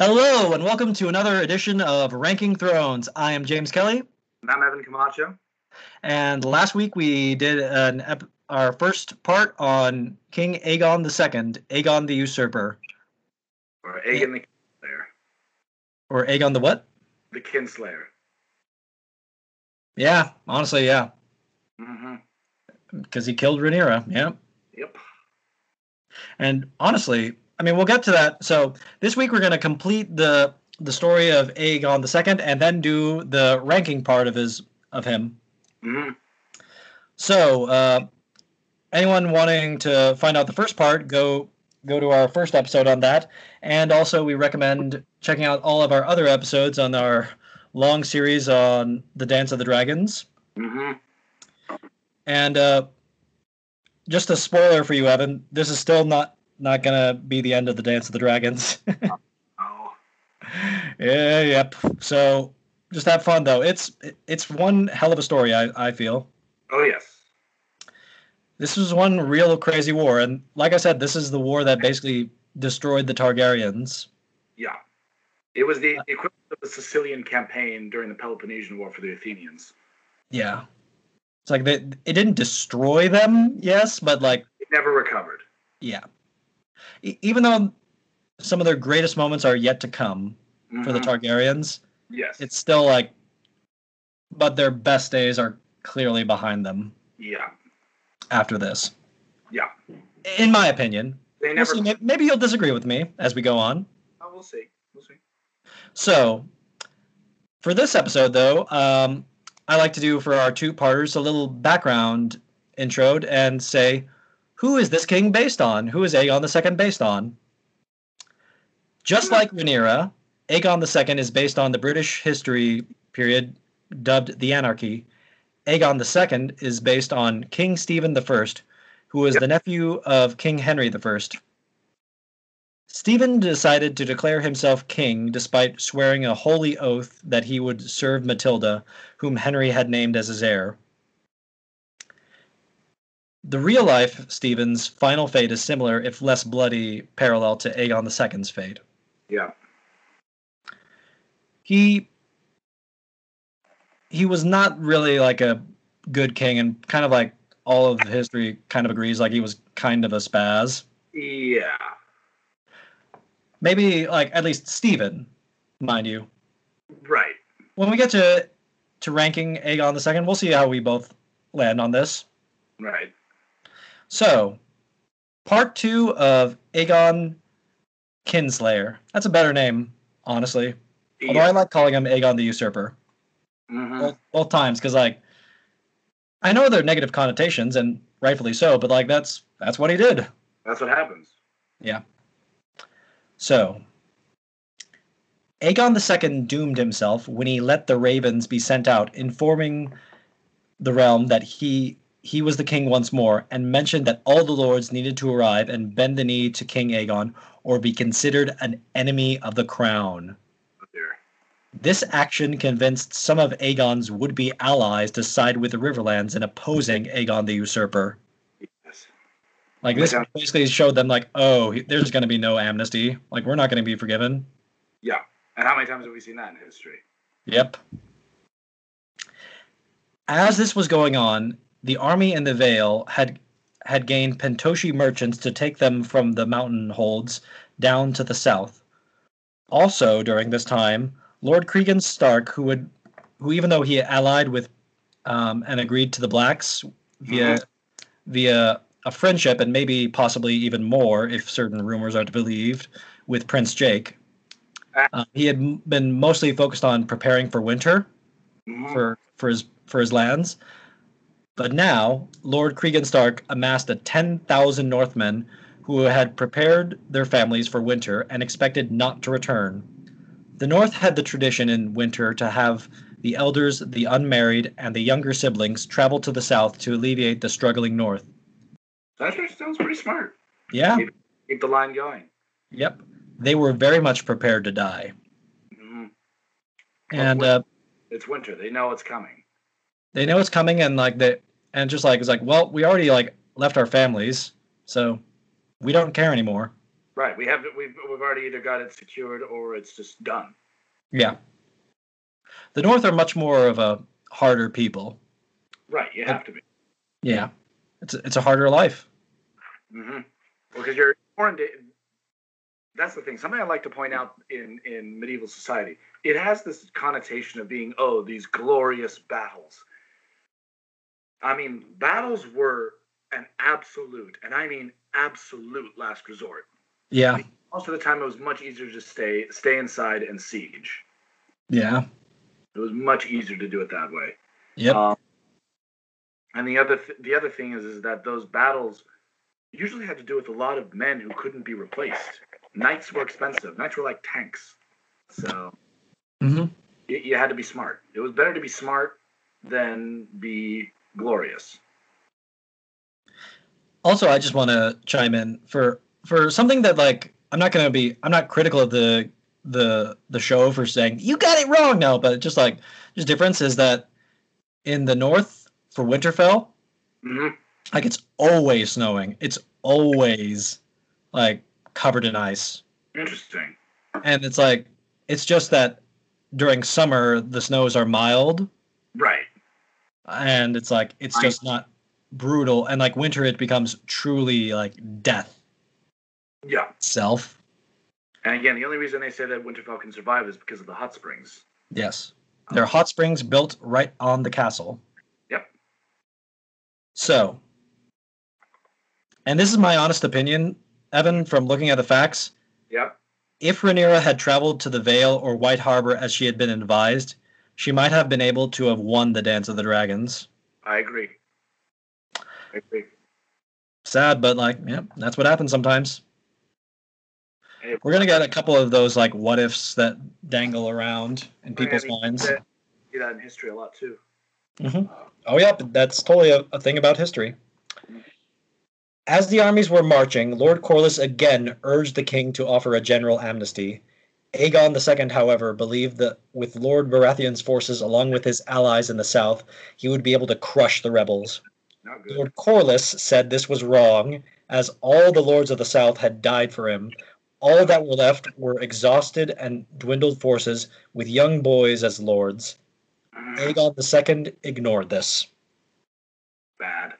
Hello, and welcome to another edition of Ranking Thrones. I am James Kelly, And I'm Evan Camacho. and last week we did an ep- our first part on King Aegon II, Aegon the Usurper, Or Aegon the Kinslayer. or Aegon the what? The Kinslayer. Yeah, honestly, yeah, Mm-hmm. because he killed Rhaenyra. Yeah, Yep. and honestly, I mean, we'll get to that. So this week we're going to complete the the story of Aegon the Second, and then do the ranking part of his of him. Mm-hmm. So, uh, anyone wanting to find out the first part, go go to our first episode on that, and also we recommend checking out all of our other episodes on our long series on the Dance of the Dragons. Mm-hmm. And uh, just a spoiler for you, Evan, this is still not not gonna be the end of the Dance of the Dragons. Oh. yeah, yep. So just have fun though. It's it's one hell of a story. I I feel. Oh yes. This was one real crazy war, and like I said, this is the war that basically destroyed the Targaryens. Yeah. It was the equivalent of the Sicilian campaign during the Peloponnesian War for the Athenians. Yeah, it's like they, it didn't destroy them, yes, but like It never recovered. yeah, e- even though some of their greatest moments are yet to come for the Mhm. Targaryens, Yes. it's still like, but their best days are clearly behind them yeah. after this. Yeah. In my opinion, They We'll never. see. Maybe you'll disagree with me as we go on. Oh, we'll see. We'll see. So, for this episode, though, um, I like to do for our two parters a little background intro and say, who is this king based on? Who is Aegon II based on? Just hmm. like Rhaenyra, Aegon II is based on the British history period dubbed the Anarchy. Aegon II is based on King Stephen I, who was Yep. the nephew of King Henry I. Stephen decided to declare himself king despite swearing a holy oath that he would serve Matilda, whom Henry had named as his heir. The real life Stephen's final fate is similar, if less bloody, parallel to Aegon II's fate. Yeah. He he was not really like a good king, and kind of like all of history kind of agrees, like he was kind of a spaz. Yeah. Maybe like at least Stephen, mind you. Right. when we get to to ranking Aegon the second, we'll see how we both land on this. Right. So, part two of Aegon Kinslayer. That's a better name, honestly. Although I like calling him Aegon the Usurper Mhm. both, both times because, like, I know they're negative connotations and rightfully so, but like that's that's what he did. That's what happens. Yeah. So, Aegon II doomed himself when he let the ravens be sent out, informing the realm that he he was the king once more, and mentioned that all the lords needed to arrive and bend the knee to King Aegon or be considered an enemy of the crown. This action convinced some of Aegon's would-be allies to side with the Riverlands in opposing Aegon the Usurper. Yes. Like this Yeah. basically showed them, like, oh, there's going to be no amnesty. Like we're not going to be forgiven. Yeah. And how many times have we seen that in history? Yep. As this was going on, the army in the Vale had had gained Pentoshi merchants to take them from the mountain holds down to the south. Also, during this time, Lord Cregan Stark, who would, who even though he allied with um, and agreed to the blacks via via a friendship and maybe possibly even more, if certain rumors are to be believed, with Prince Jace, uh, he had m- been mostly focused on preparing for winter Mhm. for for his for his lands. But now, Lord Cregan Stark amassed a 10,000 Northmen who had prepared their families for winter and expected not to return. The North had the tradition in winter to have the elders, the unmarried, and the younger siblings travel to the south to alleviate the struggling North. That sounds pretty smart. Yeah, Keep the line going. yep. They were very much prepared to die. hmm And uh, It's winter. They know it's coming. they know it's coming and like they and just like it's like well we already like left our families so we don't care anymore Right. We have we've we've already either got it secured or it's just done. Yeah. The North are much more of a harder people. Right. You have to be. Yeah. It's a, it's a harder life. Mm-hmm. Well, because you're foreign. That's the thing. Something I like to point out in in medieval society. It has this connotation of being oh these glorious battles. I mean, battles were an absolute, and I mean absolute last resort. Yeah. Most of the time, it was much easier to just stay stay inside and siege. Yeah. It was much easier to do it that way. Yep. Um, and the other th- the other thing is is that those battles usually had to do with a lot of men who couldn't be replaced. Knights were expensive. Knights were like tanks, so hmm you, you had to be smart. It was better to be smart than be glorious. Also, I just want to chime in for for something that like I'm not going to be I'm not critical of the the the show for saying you got it wrong now, but just like just difference is that in the north for Winterfell, hmm like it's always snowing. It's always like covered in ice. Interesting. And it's like it's just that during summer the snows are mild Right. And it's like it's Right. just not brutal and like winter it becomes truly like death Yeah. self And again, the only reason they say that Winterfell can survive is because of the hot springs. Yes. Um, there are hot springs built right on the castle. Yep. So, and this is my honest opinion, Evan, from looking at the facts. Yep. If Rhaenyra had traveled to the Vale or White Harbor as she had been advised, she might have been able to have won the Dance of the Dragons. I agree. I agree. Sad, but like, yeah, that's what happens sometimes. Hey, We're gonna get a couple of those like what ifs that dangle around in I people's mean, minds. See that in history a lot too. hmm Oh, yeah, but that's totally a, a thing about history. As the armies were marching, Lord Corlys again urged the king to offer a general amnesty. Aegon II, however, believed that with Lord Baratheon's forces along with his allies in the south, he would be able to crush the rebels. Lord Corlys said this was wrong, as all the lords of the south had died for him. All that were left were exhausted and dwindled forces with young boys as lords. Mm, Aegon II ignored this. Bad.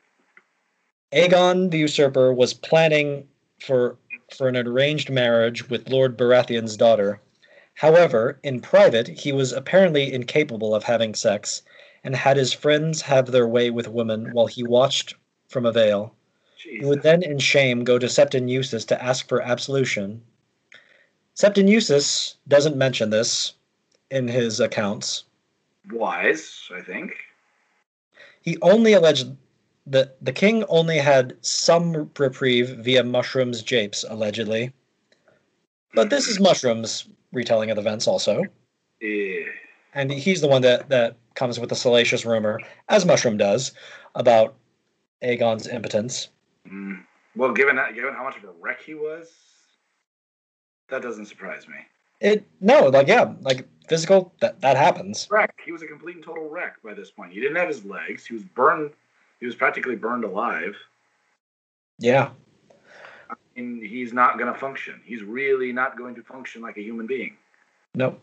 Aegon the usurper was planning for for an arranged marriage with Lord Baratheon's daughter. However, in private, he was apparently incapable of having sex and had his friends have their way with women while he watched from a veil. He would then, in shame, go to Septon Eustace to ask for absolution. Septon Eustace doesn't mention this in his accounts. Wise, I think. He only alleged that the king only had some reprieve via Mushroom's japes, allegedly. But this is Mushroom's retelling of events, also. Eh, And he's the one that, that comes with the salacious rumor, as Mushroom does, about Aegon's impotence. mm. Well, given that, given how much of a wreck he was, that doesn't surprise me. It no, like yeah, like physical that that happens. Wreck. He was a complete and total wreck by this point. He didn't have his legs. He was burned. He was practically burned alive. Yeah. And he's not going to function. He's really not going to function like a human being. Nope.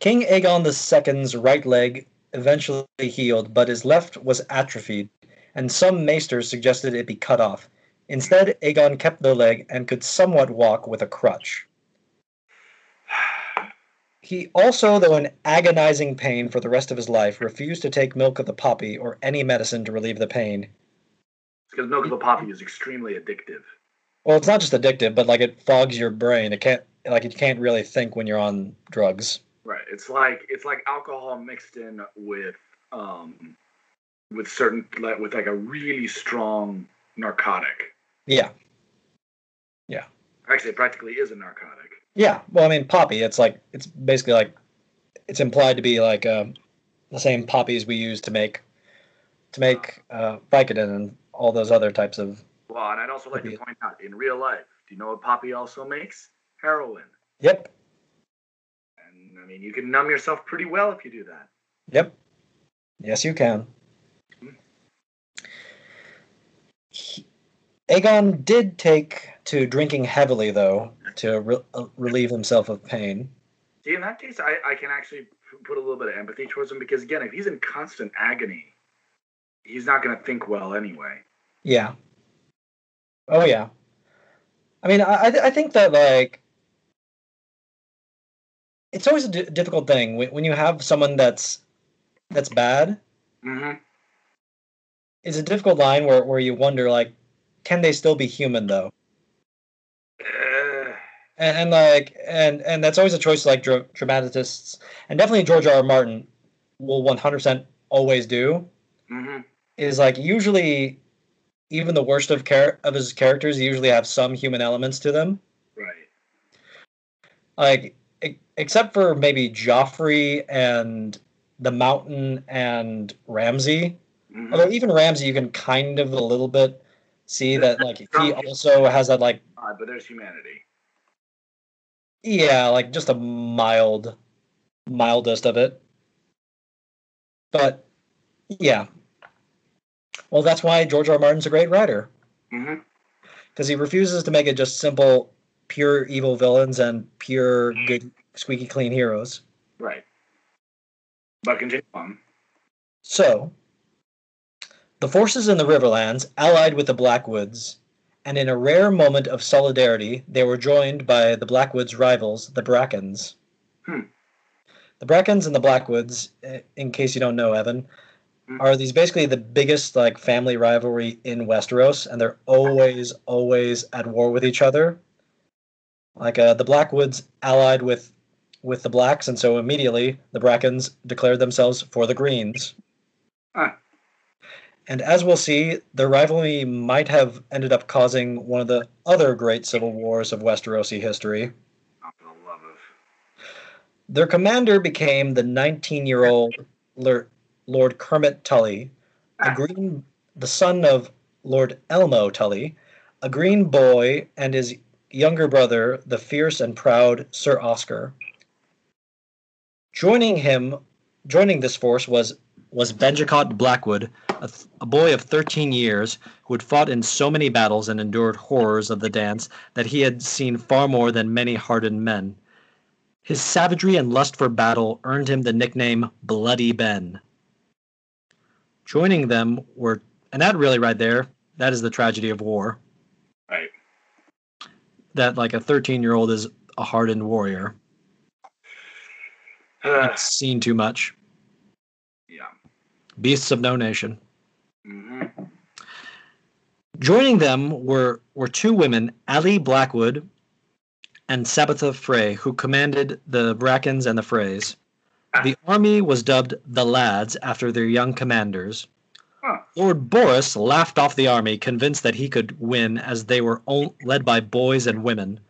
King Aegon II's right leg eventually healed, but his left was atrophied, and some maesters suggested it be cut off. Instead, Aegon kept the leg and could somewhat walk with a crutch. He also, though in agonizing pain for the rest of his life, refused to take milk of the poppy or any medicine to relieve the pain. because milk of the poppy is extremely addictive. Well, it's not just addictive, but like it fogs your brain. It can't like you can't really think when you're on drugs. Right. It's like it's like alcohol mixed in with um with certain like with like a really strong narcotic. Yeah. Yeah. Actually, it practically is a narcotic. Yeah, well, I mean, poppy. It's like it's basically like it's implied to be like uh, the same poppies we use to make to make uh, Vicodin and all those other types of. Well, and I'd also like to point out in real life, do you know what poppy also makes? Heroin. Yep, And I mean, you can numb yourself pretty well if you do that. yep, yes, you can. He- Aegon did take to drinking heavily, though, to re- uh, relieve himself of pain. See, in that case, I, I can actually put a little bit of empathy towards him because, again, if he's in constant agony, he's not going to think well anyway. Yeah. Oh yeah. I mean, I I think that like it's always a difficult thing when when you have someone that's that's bad. Mm-hmm. It's a difficult line where where you wonder like, can they still be human though? Uh, And, and like and and that's always a choice like dra- dramatists and definitely George R. R. Martin will one hundred percent always do mm-hmm. is like usually even the worst of char- of his characters usually have some human elements to them. Right. like e- except for maybe Joffrey and the Mountain and Ramsay. Mhm. Although even Ramsay, you can kind of a little bit see that like he also has that like Odd, but there's humanity. yeah like just a mild mildest of it. But yeah, well that's why George R. R. Martin's a great writer Mm-hmm. because he refuses to make it just simple, pure evil villains and pure good squeaky clean heroes. Right. But continue on. So, the forces in the Riverlands allied with the Blackwoods, and in a rare moment of solidarity, they were joined by the Blackwoods' rivals, the Brackens. Hmm. The Brackens and the Blackwoods, eh, in case you don't know, Evan, Hmm. are these basically the biggest like family rivalry in Westeros, and they're always, always at war with each other. Like uh, the Blackwoods allied with with the blacks, and so immediately the Brackens declared themselves for the Greens. Ah. And as we'll see, the rivalry might have ended up causing one of the other great civil wars of Westerosi history. For the love of. Their commander became the 19 year old Lord Kermit Tully, a Ah. green, the son of Lord Elmo Tully, a green boy, and his younger brother, the fierce and proud Sir Oscar. Joining him, joining this force was was Benjicott Blackwood, a, th- a boy of 13 years who had fought in so many battles and endured horrors of the dance that he had seen far more than many hardened men. His savagery and lust for battle earned him the nickname Bloody Ben. Joining them were, and that really right there, that is the tragedy of war. Right. That like a 13 year old is a hardened warrior. Uh, Seen too much. Beasts of no nation. Mm-hmm. Joining them were were two women, Ali Blackwood and Sabbatha Frey, who commanded the Brackens and the Freys. The army was dubbed the Lads after their young commanders. Huh. Lord Borros laughed off the army, convinced that he could win as they were all led by boys and women.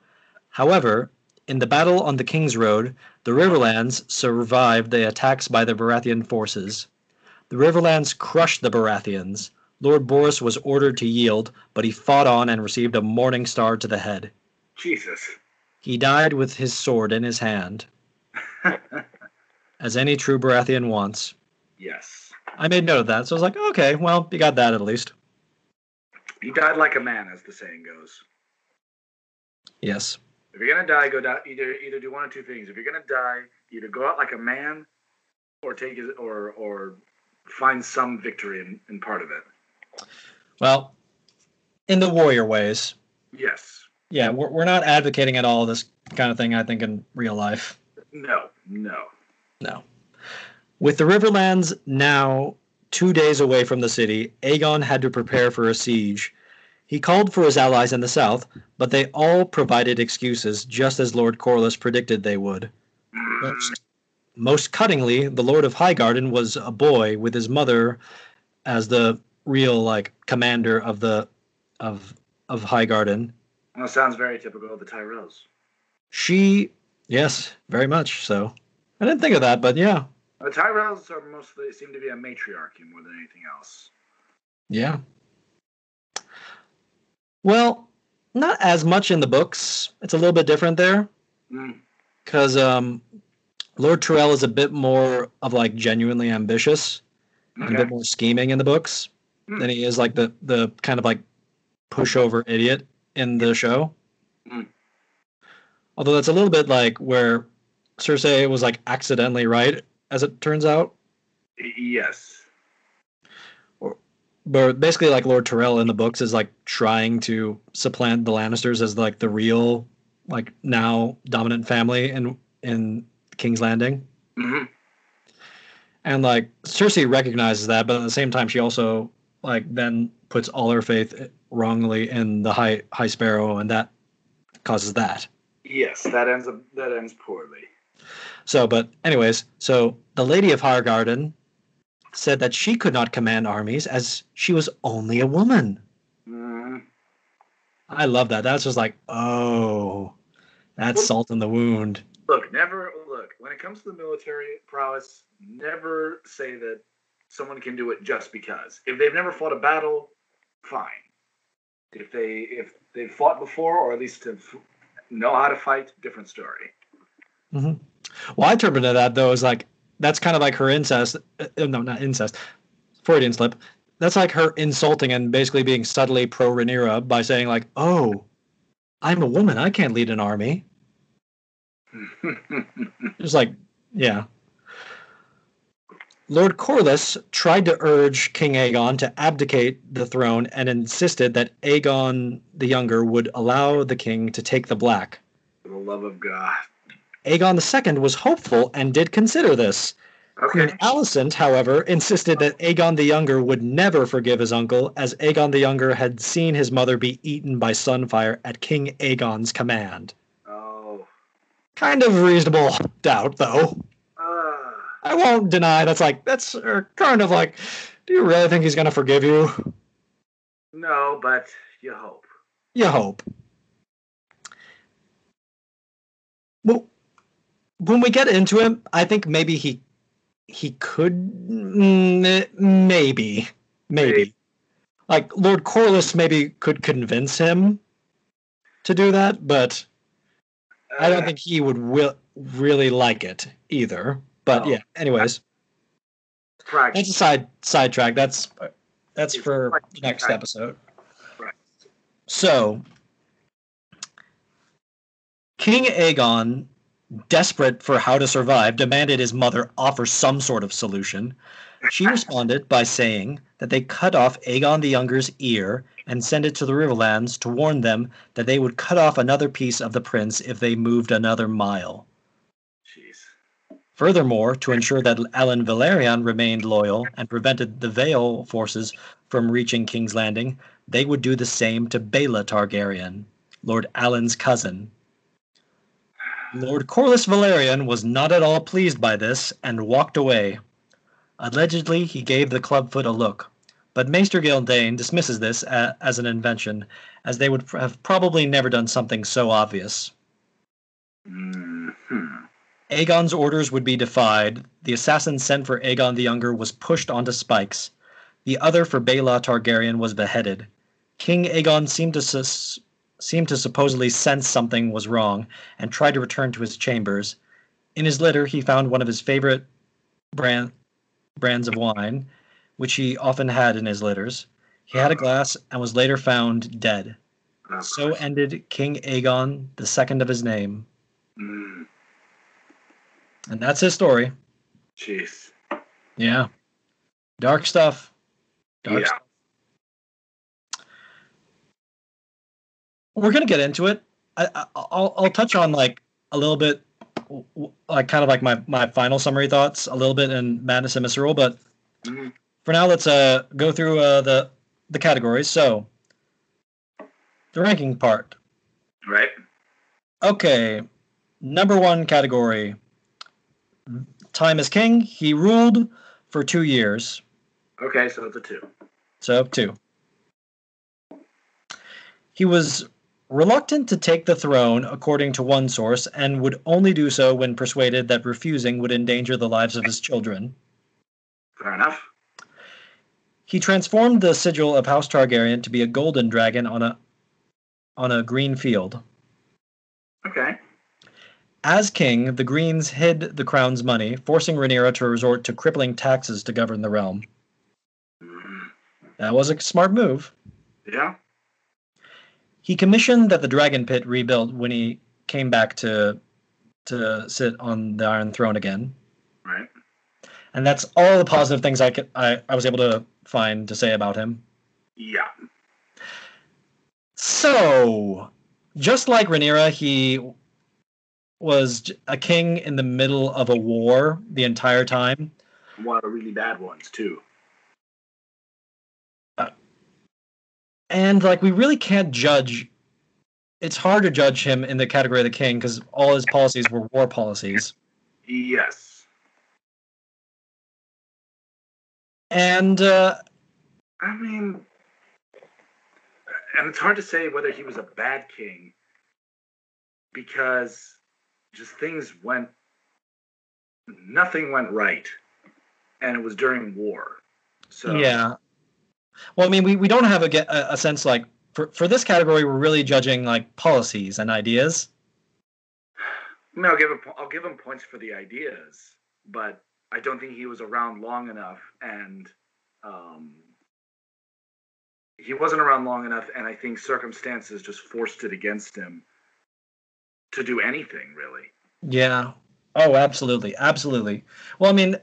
However, in the battle on the King's Road, the Riverlands survived the attacks by the Baratheon forces. The Riverlands crushed the Baratheons. Lord Borros was ordered to yield, but he fought on and received a morning star to the head. Jesus. He died with his sword in his hand, as any true Baratheon wants. yes. I made note of that, so I was like, okay, well, you got that at least. He died like a man, as the saying goes. Yes. If you're gonna die, go die. Either either do one of two things. If you're gonna die, either go out like a man, or take his, or or find some victory in, in part of it. Well, in the warrior ways, Yes. yeah, we're, we're not advocating at all this kind of thing, I think, in real life. No. No. No. With the Riverlands now two days away from the city, Aegon had to prepare for a siege. He called for his allies in the south, but they all provided excuses, just as Lord Corlys predicted they would. Mm, Most, most cuttingly, the Lord of Highgarden was a boy with his mother as the real like commander of the of of Highgarden. Well, sounds very typical of the Tyrells. She, yes, very much so. I didn't think of that, but yeah, The Tyrells are mostly seem to be a matriarchy more than anything else. yeah. Well, not as much in the books. It's a little bit different there Mm, because um, Lord Tyrell is a bit more of like genuinely ambitious, and a bit more scheming in the books Hmm. than he is like the the kind of like pushover idiot in the show. Mm. Although that's a little bit like where Cersei was like accidentally right, as it turns out. Yes. But basically, like Lord Tyrell in the books is like trying to supplant the Lannisters as like the real, like now dominant family in in King's Landing. hmm And like Cersei recognizes that, but at the same time, she also like then puts all her faith wrongly in the High High Sparrow, and that causes that. Yes, that ends up that ends poorly. So, but anyways, so the Lady of Highgarden said that she could not command armies as she was only a woman. Mhm. I love that. That's just like, oh, that's salt in the wound. Look, never look when it comes to the military prowess. Never say that someone can do it just because. If they've never fought a battle, fine. If they if they've fought before or at least have know how to fight, different story. Well, I interpreted that though as like that's kind of like her incest. uh, no, not incest. Freudian slip. That's like her insulting and basically being subtly pro Rhaenyra by saying like, "Oh, I'm a woman. I can't lead an army." Just like, yeah. Lord Corlys tried to urge King Aegon to abdicate the throne and insisted that Aegon the Younger would allow the king to take the black. For the love of God. Aegon II was hopeful and did consider this. Queen Alicent, however, insisted that Aegon the Younger would never forgive his uncle, as Aegon the Younger had seen his mother be eaten by Sunfire at King Aegon's command. Kind of reasonable doubt, though. Uh, I won't deny that's like that's uh, kind of like. Do you really think he's gonna forgive you? no, but you hope. You hope. Well, when we get into him, I think maybe he he could mm, maybe maybe Maybe. like Lord Corlys maybe could convince him to do that, but I don't think he would will, really like it either. But yeah, anyways, that's a side sidetrack. That's that's for next episode. Right. So, King Aegon, desperate for how to survive, demanded his mother offer some sort of solution. She responded by saying that they cut off Aegon the Younger's ear and send it to the Riverlands to warn them that they would cut off another piece of the prince if they moved another mile. Jeez. Furthermore, to ensure that Alyn Velaryon remained loyal and prevented the Vale forces from reaching King's Landing, they would do the same to Baela Targaryen, Lord Alyn's cousin. Lord Corlys Velaryon was not at all pleased by this and walked away. Allegedly, he gave the clubfoot a look, but Maester Gyldayn dismisses this as an invention, as they would have probably never done something so obvious. hmm Aegon's orders would be defied. The assassin sent for Aegon the Younger was pushed onto spikes. The other for Baela Targaryen was beheaded. King Aegon seemed to sus- seemed to supposedly sense something was wrong and tried to return to his chambers. In his litter, he found one of his favorite brand, brands of wine, which he often had in his litters. He had a glass and was later found dead. Of So ended King Aegon, the second of his name. Mm, And that's his story. Jeez. Yeah. Dark stuff. Dark Yeah. stuff. We're gonna get into it. I, I, I'll I'll touch on like a little bit, like kind of like my my final summary thoughts a little bit in Madness and Misrule, but Mhm. For now let's uh go through uh, the the categories. So the ranking part. Right. Okay, number one category. Time is king. He ruled for two years. Okay, so it's a two. So two. He was reluctant to take the throne, according to one source, and would only do so when persuaded that refusing would endanger the lives of his children. Fair enough. He transformed the sigil of House Targaryen to be a golden dragon on a on a green field. Okay. As king, the Greens hid the crown's money, forcing Rhaenyra to resort to crippling taxes to govern the realm. That was a smart move. Yeah. he commissioned that the dragon pit rebuilt when he came back to to sit on the Iron Throne again. And that's all the positive things I could I, I was able to find to say about him. Yeah. So, just like Rhaenyra, he was a king in the middle of a war the entire time. One of the really bad ones too. Uh, and like we really can't judge it's hard to judge him in the category of the king because all his policies were war policies. Yes. And uh, I mean, and it's hard to say whether he was a bad king because just things went, nothing went right, and it was during war. So yeah. Well, I mean, we, we don't have a, get- a, a sense like for, for this category, we're really judging like policies and ideas. I mean, I'll give him I'll give him points for the ideas, but I don't think he was around long enough, and um, he wasn't around long enough, and I think circumstances just forced it against him to do anything really. Yeah. Oh, absolutely, absolutely. Well, I mean,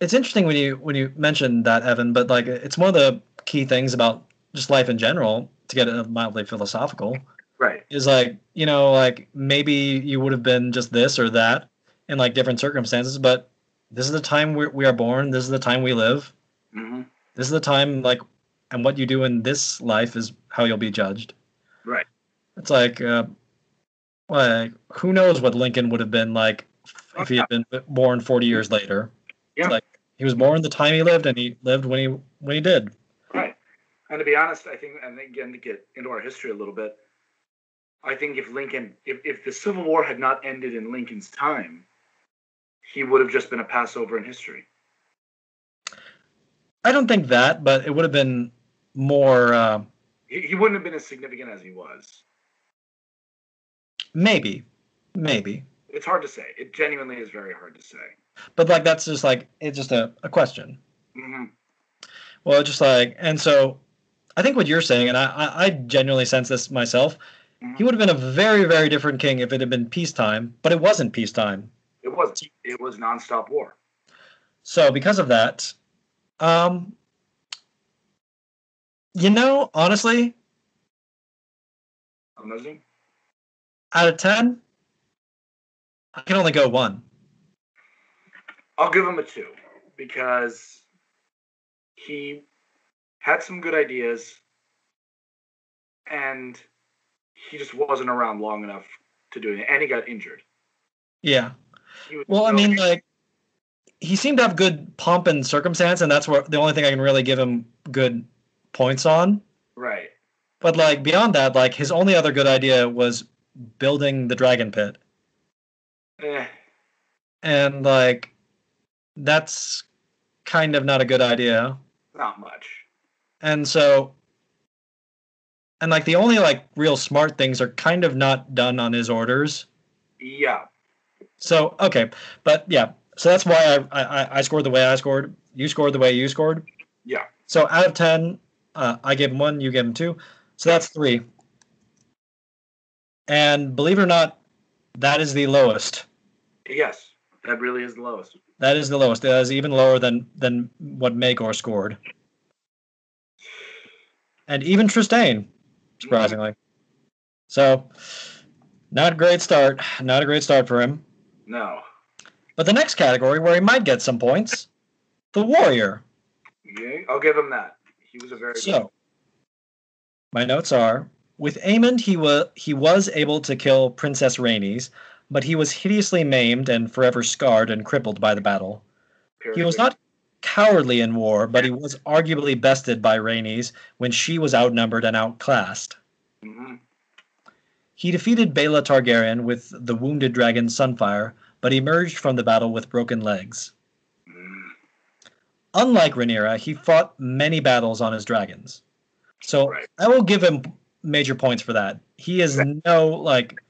it's interesting when you when you mentioned that, Evan, but like it's one of the key things about just life in general. To get it mildly philosophical, Right. is like you know like maybe you would have been just this or that in like different circumstances, but this is the time we we are born. This is the time we live. hmm This is the time like, and what you do in this life is how you'll be judged. Right. It's like, uh, like who knows what Lincoln would have been like if he had been born 40 years later. It's Yeah. like he was born the time he lived, and he lived when he when he did. Right. And to be honest, I think, and again to get into our history a little bit, I think if Lincoln, if, if the Civil War had not ended in Lincoln's time, he would have just been a Passover in history. I don't think that, but it would have been more. Uh, He, he wouldn't have been as significant as he was. maybe, maybe, It's hard to say. It genuinely is very hard to say. but like that's just like it's just a, a question. hmm Well, just like, and so I think what you're saying, and I, I, I genuinely sense this myself, Mhm. he would have been a very, very different king if it had been peacetime, but it wasn't peacetime. It was. It was nonstop war. So because of that, um, you know, honestly, I'm out of 10, I can only go one. I'll give him a two because he had some good ideas and he just wasn't around long enough to do it. And he got injured. Yeah. Well, I mean, like, he seemed to have good pomp and circumstance, and that's what the only thing I can really give him good points on. right. But like beyond that, like his only other good idea was building the dragon pit. Eh, And like that's kind of not a good idea. not much. And so and like the only like real smart things are kind of not done on his orders. Yeah. So okay, but yeah, so that's why I I, I scored the way I scored. You scored the way you scored. Yeah. So out of ten, uh, I gave him one. You gave him two. So that's three. And believe it or not, that is the lowest. Yes. That really is the lowest. That is the lowest. That is even lower than than what Maegor scored. And even Tristane, surprisingly. So, not a great start. Not a great start for him. No. But the next category where he might get some points, the warrior. Yeah, I'll give him that. He was a very good. So, my notes are: with Aemond, he was he was able to kill Princess Rhaenys, but he was hideously maimed and forever scarred and crippled by the battle. He was not cowardly in war, but he was arguably bested by Rhaenys when she was outnumbered and outclassed. hmm He defeated Baela Targaryen with the wounded dragon Sunfire, but emerged from the battle with broken legs. Unlike Rhaenyra, he fought many battles on his dragons. So Right. I will give him major points for that. He is no like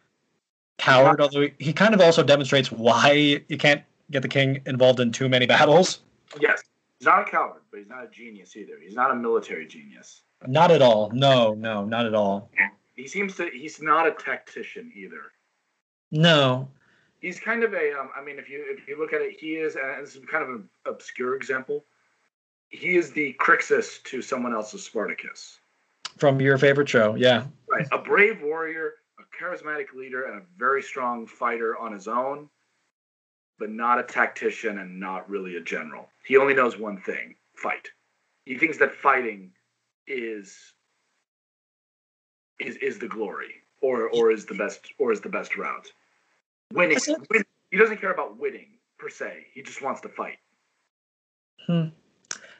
coward, although he kind of also demonstrates why you can't get the king involved in too many battles. Yes. He's not a coward, but he's not a genius either. He's not a military genius. Not at all. No, no, not at all. He seems to. He's not a tactician either. No. He's kind of a. Um, I mean, if you if you look at it, he is. And this is kind of an obscure example. He is the Crixus to someone else's Spartacus. From your favorite show, yeah. Right, a brave warrior, a charismatic leader, and a very strong fighter on his own, but not a tactician and not really a general. He only knows one thing: fight. He thinks that fighting is is is the glory, or or is the best, or is the best route. Winning, Is it? win, he doesn't care about winning per se. He just wants to fight. Hmm.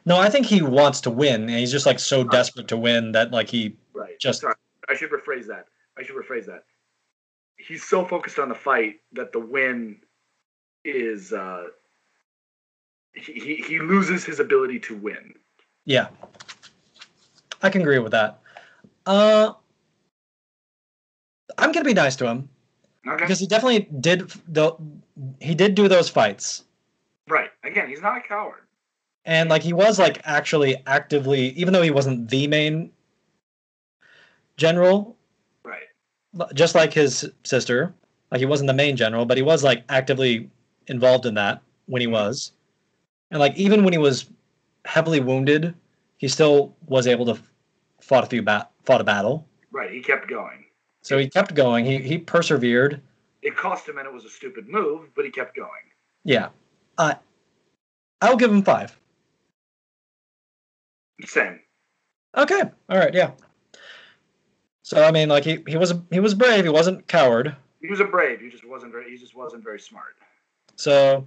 No, I think he wants to win, and he's just like so desperate to win that like he Right. Just- Sorry, I should rephrase that. I should rephrase that. He's so focused on the fight that the win is uh he, he, he loses his ability to win. Yeah. I can agree with that. Uh I'm gonna be nice to him Okay. because he definitely did the he did do those fights. right. Again, he's not a coward. And like he was like actually actively even though he wasn't the main general, Right. just like his sister, like he wasn't the main general, but he was like actively involved in that when he was. And like even when he was heavily wounded, he still was able to fought a few bat fought a battle. Right. He kept going. So he kept going. He he persevered. It cost him and it was a stupid move, but he kept going. Yeah. Uh, I'll give him five. Same. Okay. All right. Yeah. So I mean, like he, he was he was brave. He wasn't coward. He was a brave. He just wasn't very he just wasn't very smart. So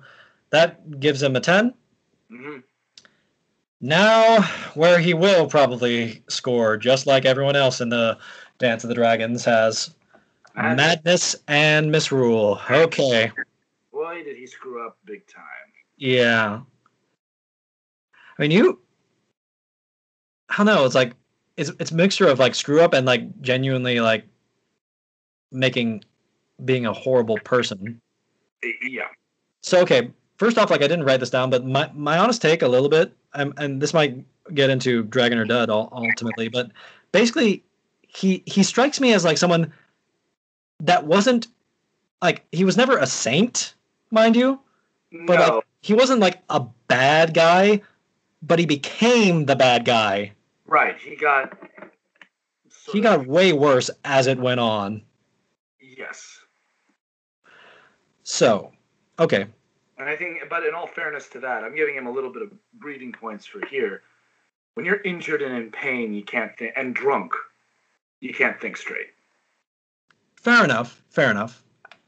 that gives him a ten. mm-hmm. Now, where he will probably score, just like everyone else in the Dance of the Dragons has And madness and misrule. Okay. boy did he screw up big time. Yeah. I mean, you. I don't know. It's like it's it's a mixture of like screw up and like genuinely like making being a horrible person. Yeah. So okay, first off, like I didn't write this down, but my my honest take a little bit, um, and this might get into Dragon or Dud ultimately, but basically, he he strikes me as like someone that wasn't like he was never a saint, mind you, but no. like he wasn't like a bad guy, but he became the bad guy. right. He got He of- got way worse as it went on. yes. So, okay, And I think, but in all fairness to that, I'm giving him a little bit of breathing points for here. When you're injured and in pain, you can't think, and drunk, you can't think straight. fair enough, fair enough.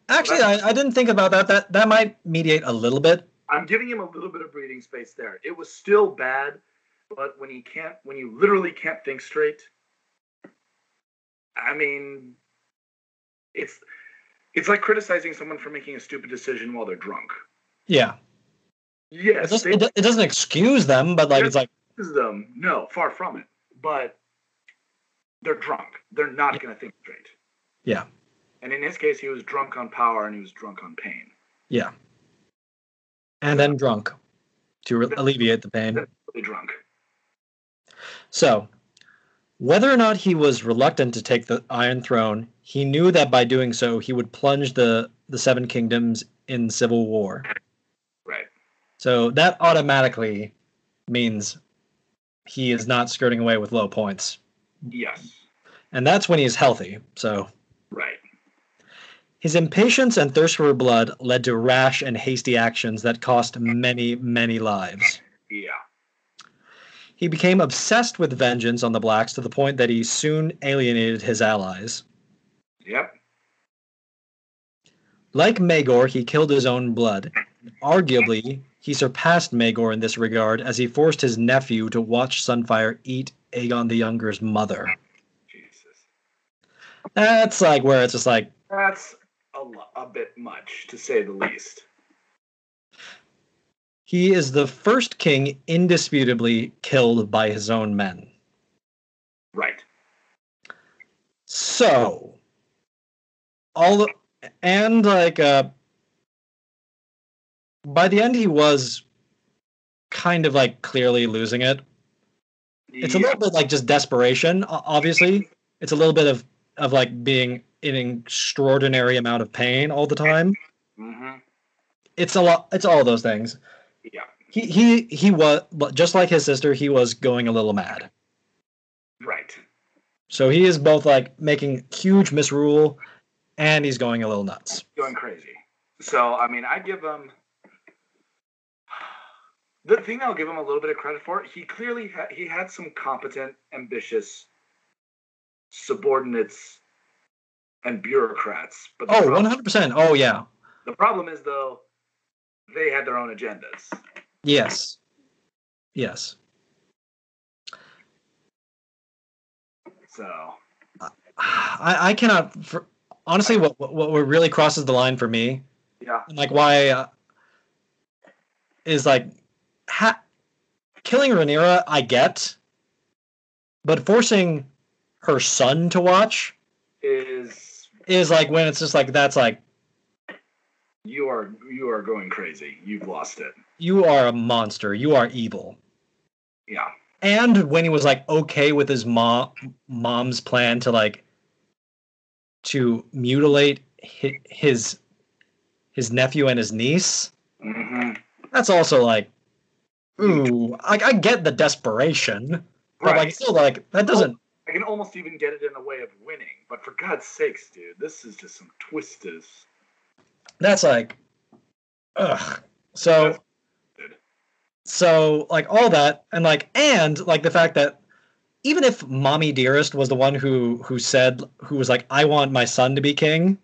Actually, I, I didn't think about that. That that might mediate a little bit. I'm giving him a little bit of breathing space there. It was still bad, but when you can't, when you literally can't think straight, I mean, it's it's like criticizing someone for making a stupid decision while they're drunk. Yeah, it, Yes, does, they it, it doesn't excuse them, but like it's like them. No, far from it. But they're drunk. They're not going to think straight. Yeah. And in his case, he was drunk on power and he was drunk on pain. yeah, and then drunk to re- alleviate the pain. Really drunk. So, whether or not he was reluctant to take the Iron Throne, he knew that by doing so he would plunge the the Seven Kingdoms in civil war. Right. So that automatically means he is not skirting away with low points, Yes. and that's when he's healthy. So Right. his impatience and thirst for blood led to rash and hasty actions that cost many, many lives. Yeah. He became obsessed with vengeance on the blacks to the point that he soon alienated his allies. Yep. Like Maegor, he killed his own blood. Arguably, he surpassed Maegor in this regard as he forced his nephew to watch Sunfire eat Aegon the Younger's mother. Jesus. That's like where it's just like, That's a, lo- a bit much, to say the least. he is the first king indisputably killed by his own men. Right. So, all the, and like uh by the end he was kind of like clearly losing it. It's a little bit like just desperation, obviously. It's a little bit of of like being in an extraordinary amount of pain all the time. hmm It's a lot. It's all those things. Yeah. He he he was just like his sister. He was going a little mad. Right. So he is both like making huge misrule, and he's going a little nuts. Going crazy. So I mean, I give him. The thing I'll give him a little bit of credit for, he clearly ha- he had some competent, ambitious subordinates and bureaucrats. But Oh, 100 percent. Oh yeah. the problem is though, they had their own agendas. Yes. Yes. So I, I cannot. For, honestly, what, what what really crosses the line for me, yeah, like why, uh, is like, ha- killing Rhaenyra. I get, but forcing her son to watch is is like when it's just like that's like you are you are going crazy. You've lost it. you are a monster. You are evil. Yeah. and when he was like okay with his mom mom's plan to like to mutilate his his, nephew and his niece hmm that's also like ooh like i get the desperation but like Right. still like that doesn't I can almost even get it in a way of winning, but for God's sakes, dude, this is just some twisters. that's like ugh so so like all that and like and like the fact that even if mommy dearest was the one who who said who was like i want my son to be king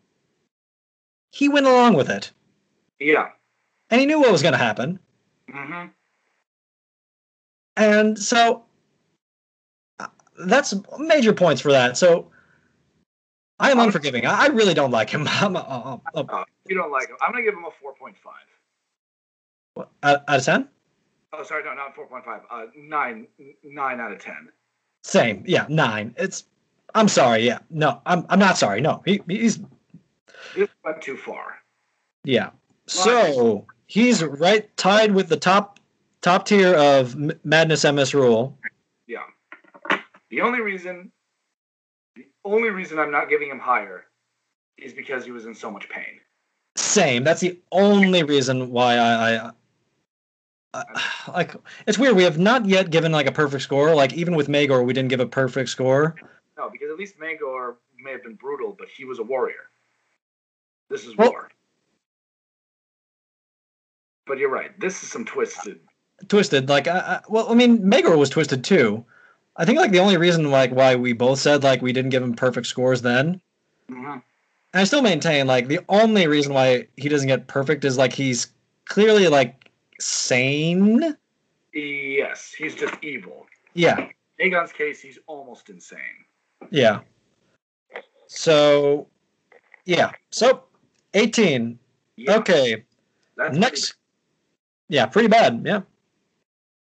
he went along with it Yeah. and he knew what was going to happen hmm and so uh, that's major points for that so i am unforgiving i, really don't like him I'm, uh, uh, uh, Uh, you don't like him. I'm gonna give him a 4.5. out, out of 10 Oh, sorry, no, not 4.5. Uh, nine, nine out of 10. same yeah nine it's i'm sorry yeah no i'm, I'm not sorry no he, he's This went too far. Yeah. So he's right tied with the top top tier of M- Madness MS Rule. Yeah. The only reason, the only reason I'm not giving him higher, is because he was in so much pain. Same. That's the only reason why I, I, I like. It's weird. We have not yet given like a perfect score. Like even with Maegor, we didn't give a perfect score. No, because at least Maegor may have been brutal, but he was a warrior. This is Well- war. But you're right. This is some twisted. Twisted. Like, I, I, well, I mean, Maegor was twisted too. I think like the only reason like why we both said like we didn't give him perfect scores then Mhm. And I still maintain like the only reason why he doesn't get perfect is like he's clearly like sane. Yes, he's just evil. Yeah, Aegon's case, he's almost insane. yeah. So, yeah. So, 18. Yeah, Okay. that's Next. Yeah, pretty bad. Yeah.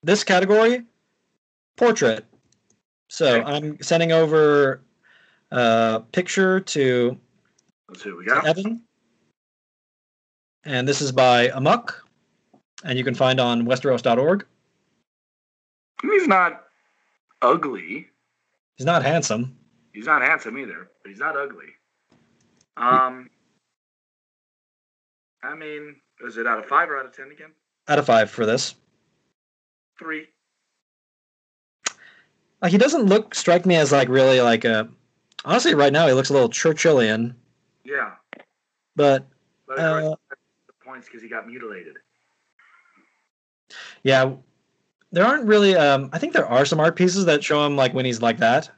This category, portrait. So Okay. I'm sending over a picture to Let's see what we got. Evan. And this is by Amok. And you can find on westeros.org. He's not ugly. He's not handsome. He's not handsome either, but he's not ugly. Um, I mean, is it out of five or out of ten again? Out of five for this. Three. Like he doesn't look strike me as like really like a honestly right now he looks a little Churchillian, Yeah, but but Uh, the points because he got mutilated. yeah, there aren't really um I think there are some art pieces that show him like when he's like that.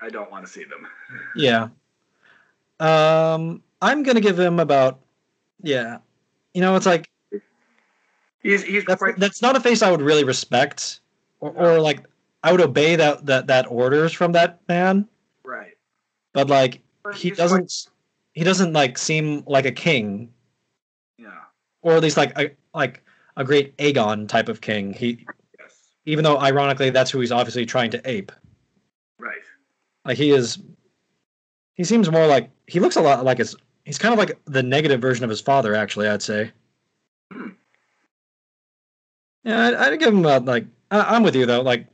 I don't want to see them. Yeah. Um I'm gonna give him about yeah. You know, it's like He's he's that's quite that's not a face I would really respect. Or, or like I would obey that that that orders from that man, right. but like But he doesn't he doesn't like seem like a king yeah. or at least like a like a great Aegon type of king. He Yes. even though ironically that's who he's obviously trying to ape. Right. Like he is he seems more like he looks a lot like his he's kind of like the negative version of his father actually, I'd say. Yeah, I'd, I'd give him about like I, I'm with you though. Like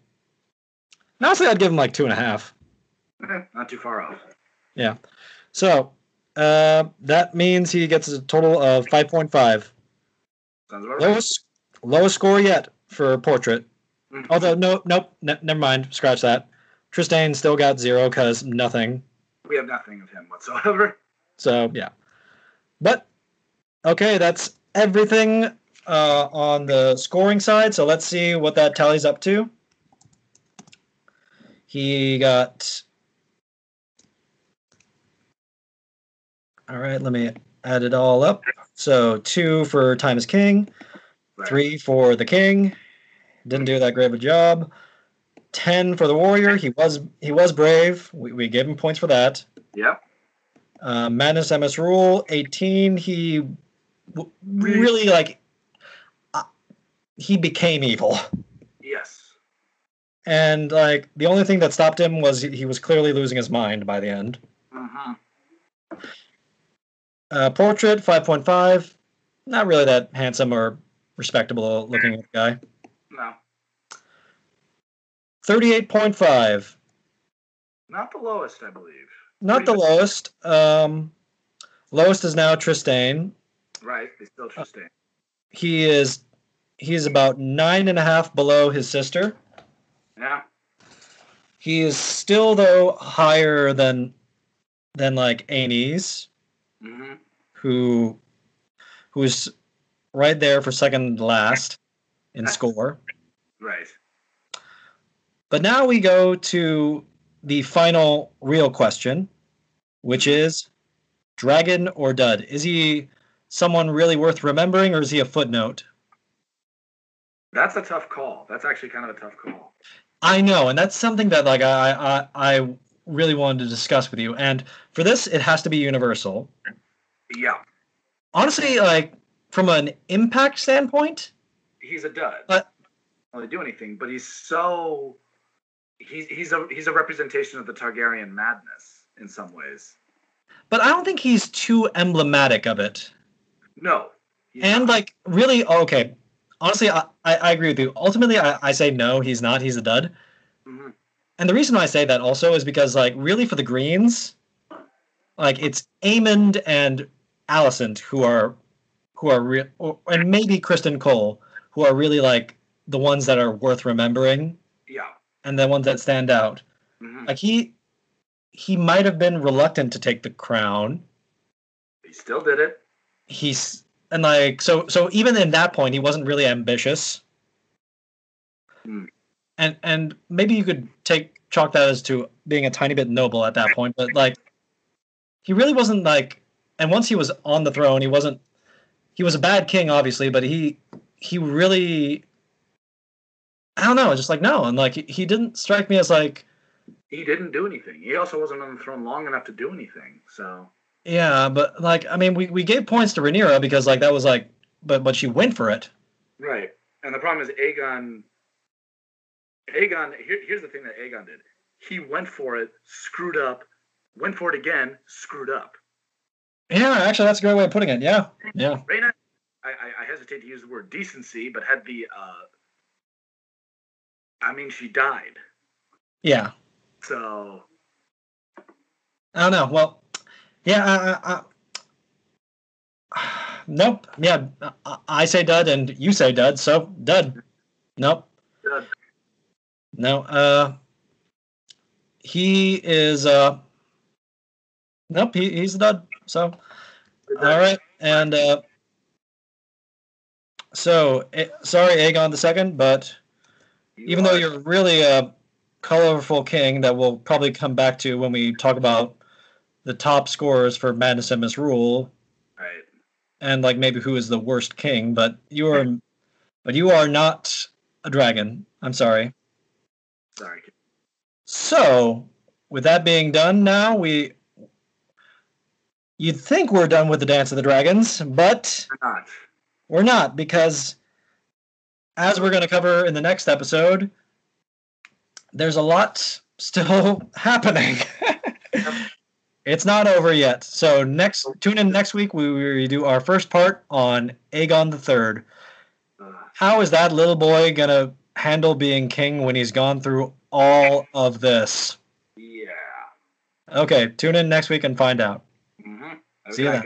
honestly, I'd give him like two and a half. Eh, not too far off. Yeah. So uh, that means he gets a total of 5.5. Sounds about right. Lowest, lowest score yet for portrait. Mhm. Although, no, nope, ne- never mind. Scratch that. Tristan still got zero because nothing. We have nothing of him whatsoever. So, yeah. But, okay, that's everything uh, on the scoring side. So let's see what that tallies up to. He got. All right, let me add it all up. So two for Time is King, three for the King. Didn't do that great of a job. Ten for the Warrior. He was he was brave. We, we gave him points for that. Yeah. Uh, Madness MS Rule 18. He w- really like he became evil, Yes. and like the only thing that stopped him was he, he was clearly losing his mind by the end. hmm Uh, portrait 5.5. Not really that handsome or respectable looking guy. No. 38.5. Not the lowest, I believe. Not the lowest. Um, lowest is now Tristain. Right. They still Tristan. He is he is about nine and a half below his sister. Yeah. He is still though higher than than like Amy's, hmm who who is right there for second last in score. Right. But now we go to the final real question, which is dragon or dud? Is he someone really worth remembering or is he a footnote? That's a tough call. That's actually kind of a tough call. I know, and that's something that like I I, I really wanted to discuss with you. And for this, it has to be universal. Yeah. Honestly, like from an impact standpoint, He's a dud. But- really do anything, but he's so he's he's a he's a representation of the Targaryen madness in some ways. but I don't think he's too emblematic of it. No. And not. like really, okay. Honestly, I, I, I agree with you. Ultimately, I, I say no, he's not. He's a dud. Mhm. And the reason why I say that also is because, like, really for the Greens, like it's Aemond and Alicent who are, who are real, and maybe Criston Cole who are really like the ones that are worth remembering yeah. and the ones that stand out. Mhm. Like he, he might have been reluctant to take the crown. He still did it. He's and like so so even in that point he wasn't really ambitious. Hmm. And and maybe you could take chalk that as to being a tiny bit noble at that point, but like he really wasn't like and once he was on the throne he wasn't he was a bad king obviously, but he he really I don't know, just like no, and like he, he didn't strike me as like He didn't do anything. He also wasn't on the throne long enough to do anything. So yeah, but like I mean we, we gave points to Rhaenyra because like that was like but but she went for it. Right. And the problem is Aegon Aegon here, here's the thing that Aegon did. He went for it, screwed up, went for it again, screwed up. Yeah, actually that's a great way of putting it. Yeah. Yeah. I, I, I hesitate to use the word decency, but had the uh I mean she died. Yeah. So I don't know. Well, yeah. I, I, I, nope. Yeah. I, I say dud, and you say dud. So dud. Nope. uh, No. Uh, he is. Uh, nope. He, he's a dud. So all right, and uh, so eh, sorry, Aegon the second, but even though you're really a colorful king that we'll probably come back to when we talk about the top scorers for Madness and Misrule right. and like maybe who is the worst king, but you are but you are not a dragon. I'm sorry. Sorry. So, with that being done now, we you'd think we're done with the Dance of the Dragons, but We're not. we're not because as we're going to cover in the next episode, there's a lot still happening. it's not over yet. So next tune in next week we, we do our first part on Aegon the Third. How is that little boy going to handle being king when he's gone through all of this? yeah. Okay, tune in next week and find out. Mm-hmm. See you then.